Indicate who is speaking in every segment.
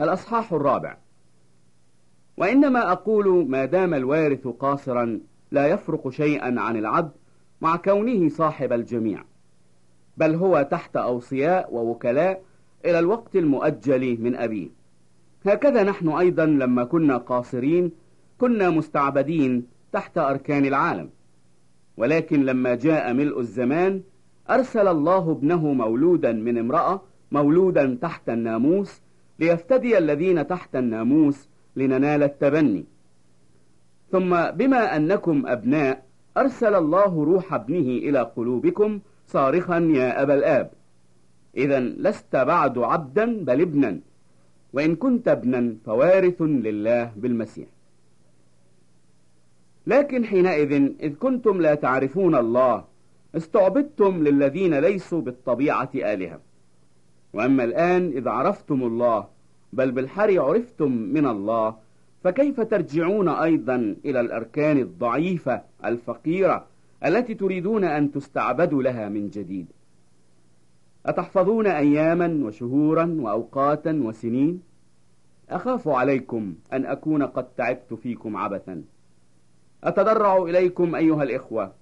Speaker 1: الأصحاح الرابع. وإنما أقول ما دام الوارث قاصرا لا يفرق شيئا عن العبد مع كونه صاحب الجميع بل هو تحت أوصياء ووكلاء إلى الوقت المؤجل من أبيه. هكذا نحن أيضا لما كنا قاصرين كنا مستعبدين تحت أركان العالم. ولكن لما جاء ملء الزمان أرسل الله ابنه مولودا من امرأة مولودا تحت الناموس ليفتدي الذين تحت الناموس لننال التبني. ثم بما أنكم أبناء أرسل الله روح ابنه إلى قلوبكم صارخا يا أبا الآب. إذا لست بعد عبدا بل ابنا وإن كنت ابنا فوارث لله بالمسيح. لكن حينئذ إذ كنتم لا تعرفون الله استعبدتم للذين ليسوا بالطبيعة آلهة. وأما الآن إذا عرفتم الله بل بالحري عرفتم من الله فكيف ترجعون أيضا إلى الأركان الضعيفة الفقيرة التي تريدون أن تستعبدوا لها من جديد؟ أتحفظون أياما وشهورا وأوقاتا وسنين؟ أخاف عليكم أن أكون قد تعبت فيكم عبثا. أتضرع إليكم أيها الإخوة.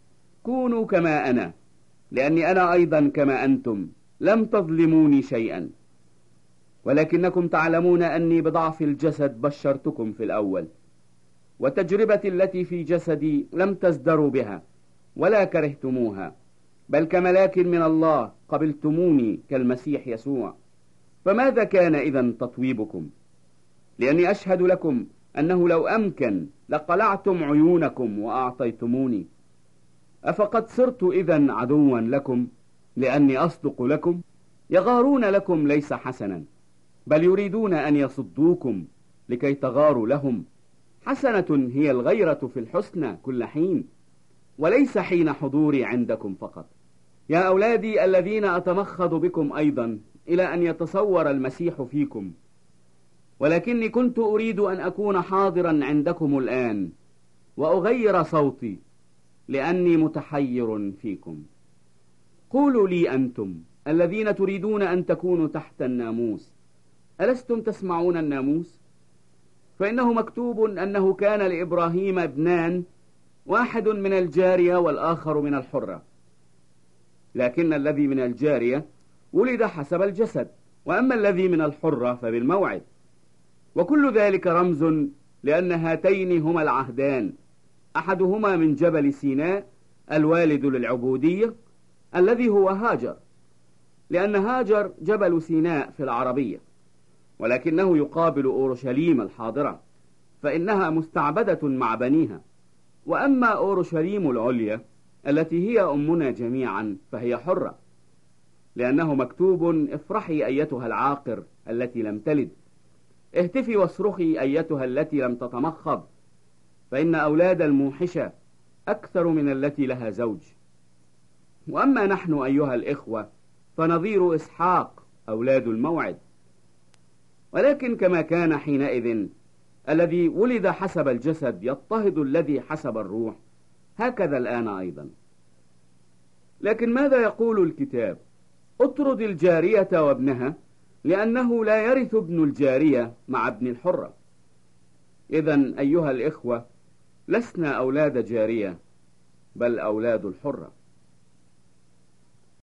Speaker 1: كونوا كما أنا لأني أنا أيضا كما أنتم. لم تظلموني شيئا. ولكنكم تعلمون أني بضعف الجسد بشرتكم في الأول وتجربة التي في جسدي لم تزدروا بها ولا كرهتموها بل كملاك من الله قبلتموني كالمسيح يسوع. فماذا كان إذا تطويبكم؟ لأني أشهد لكم أنه لو أمكن لقلعتم عيونكم وأعطيتموني. أفقد صرت إذا عدوا لكم؟ لأني أصدق لكم يغارون لكم ليس حسنا بل يريدون أن يصدوكم لكي تغاروا لهم. حسنة هي الغيرة في الحسنى كل حين وليس حين حضوري عندكم فقط. يا أولادي الذين أتمخض بكم أيضا إلى أن يتصور المسيح فيكم ولكني كنت أريد أن أكون حاضرا عندكم الآن وأغير صوتي لأني متحير فيكم. قولوا لي أنتم الذين تريدون أن تكونوا تحت الناموس ألستم تسمعون الناموس؟ فإنه مكتوب أنه كان لإبراهيم ابنان واحد من الجارية والآخر من الحرة لكن الذي من الجارية ولد حسب الجسد وأما الذي من الحرة فبالموعد وكل ذلك رمز لأن هاتين هما العهدان أحدهما من جبل سيناء الوالد للعبودية الذي هو هاجر لأن هاجر جبل سيناء في العربية ولكنه يقابل أورشليم الحاضرة فإنها مستعبدة مع بنيها. وأما أورشليم العليا التي هي أمنا جميعا فهي حرة لأنه مكتوب افرحي أيتها العاقر التي لم تلد. اهتفي واصرخي أيتها التي لم تتمخض فإن أولاد الموحشة أكثر من التي لها زوج. وأما نحن أيها الإخوة فنظير إسحاق أولاد الموعد. ولكن كما كان حينئذ الذي ولد حسب الجسد يضطهد الذي حسب الروح. هكذا الآن أيضا. لكن ماذا يقول الكتاب؟ اطرد الجارية وابنها لأنه لا يرث ابن الجارية مع ابن الحرة. إذا أيها الإخوة لسنا أولاد جارية بل أولاد الحرة.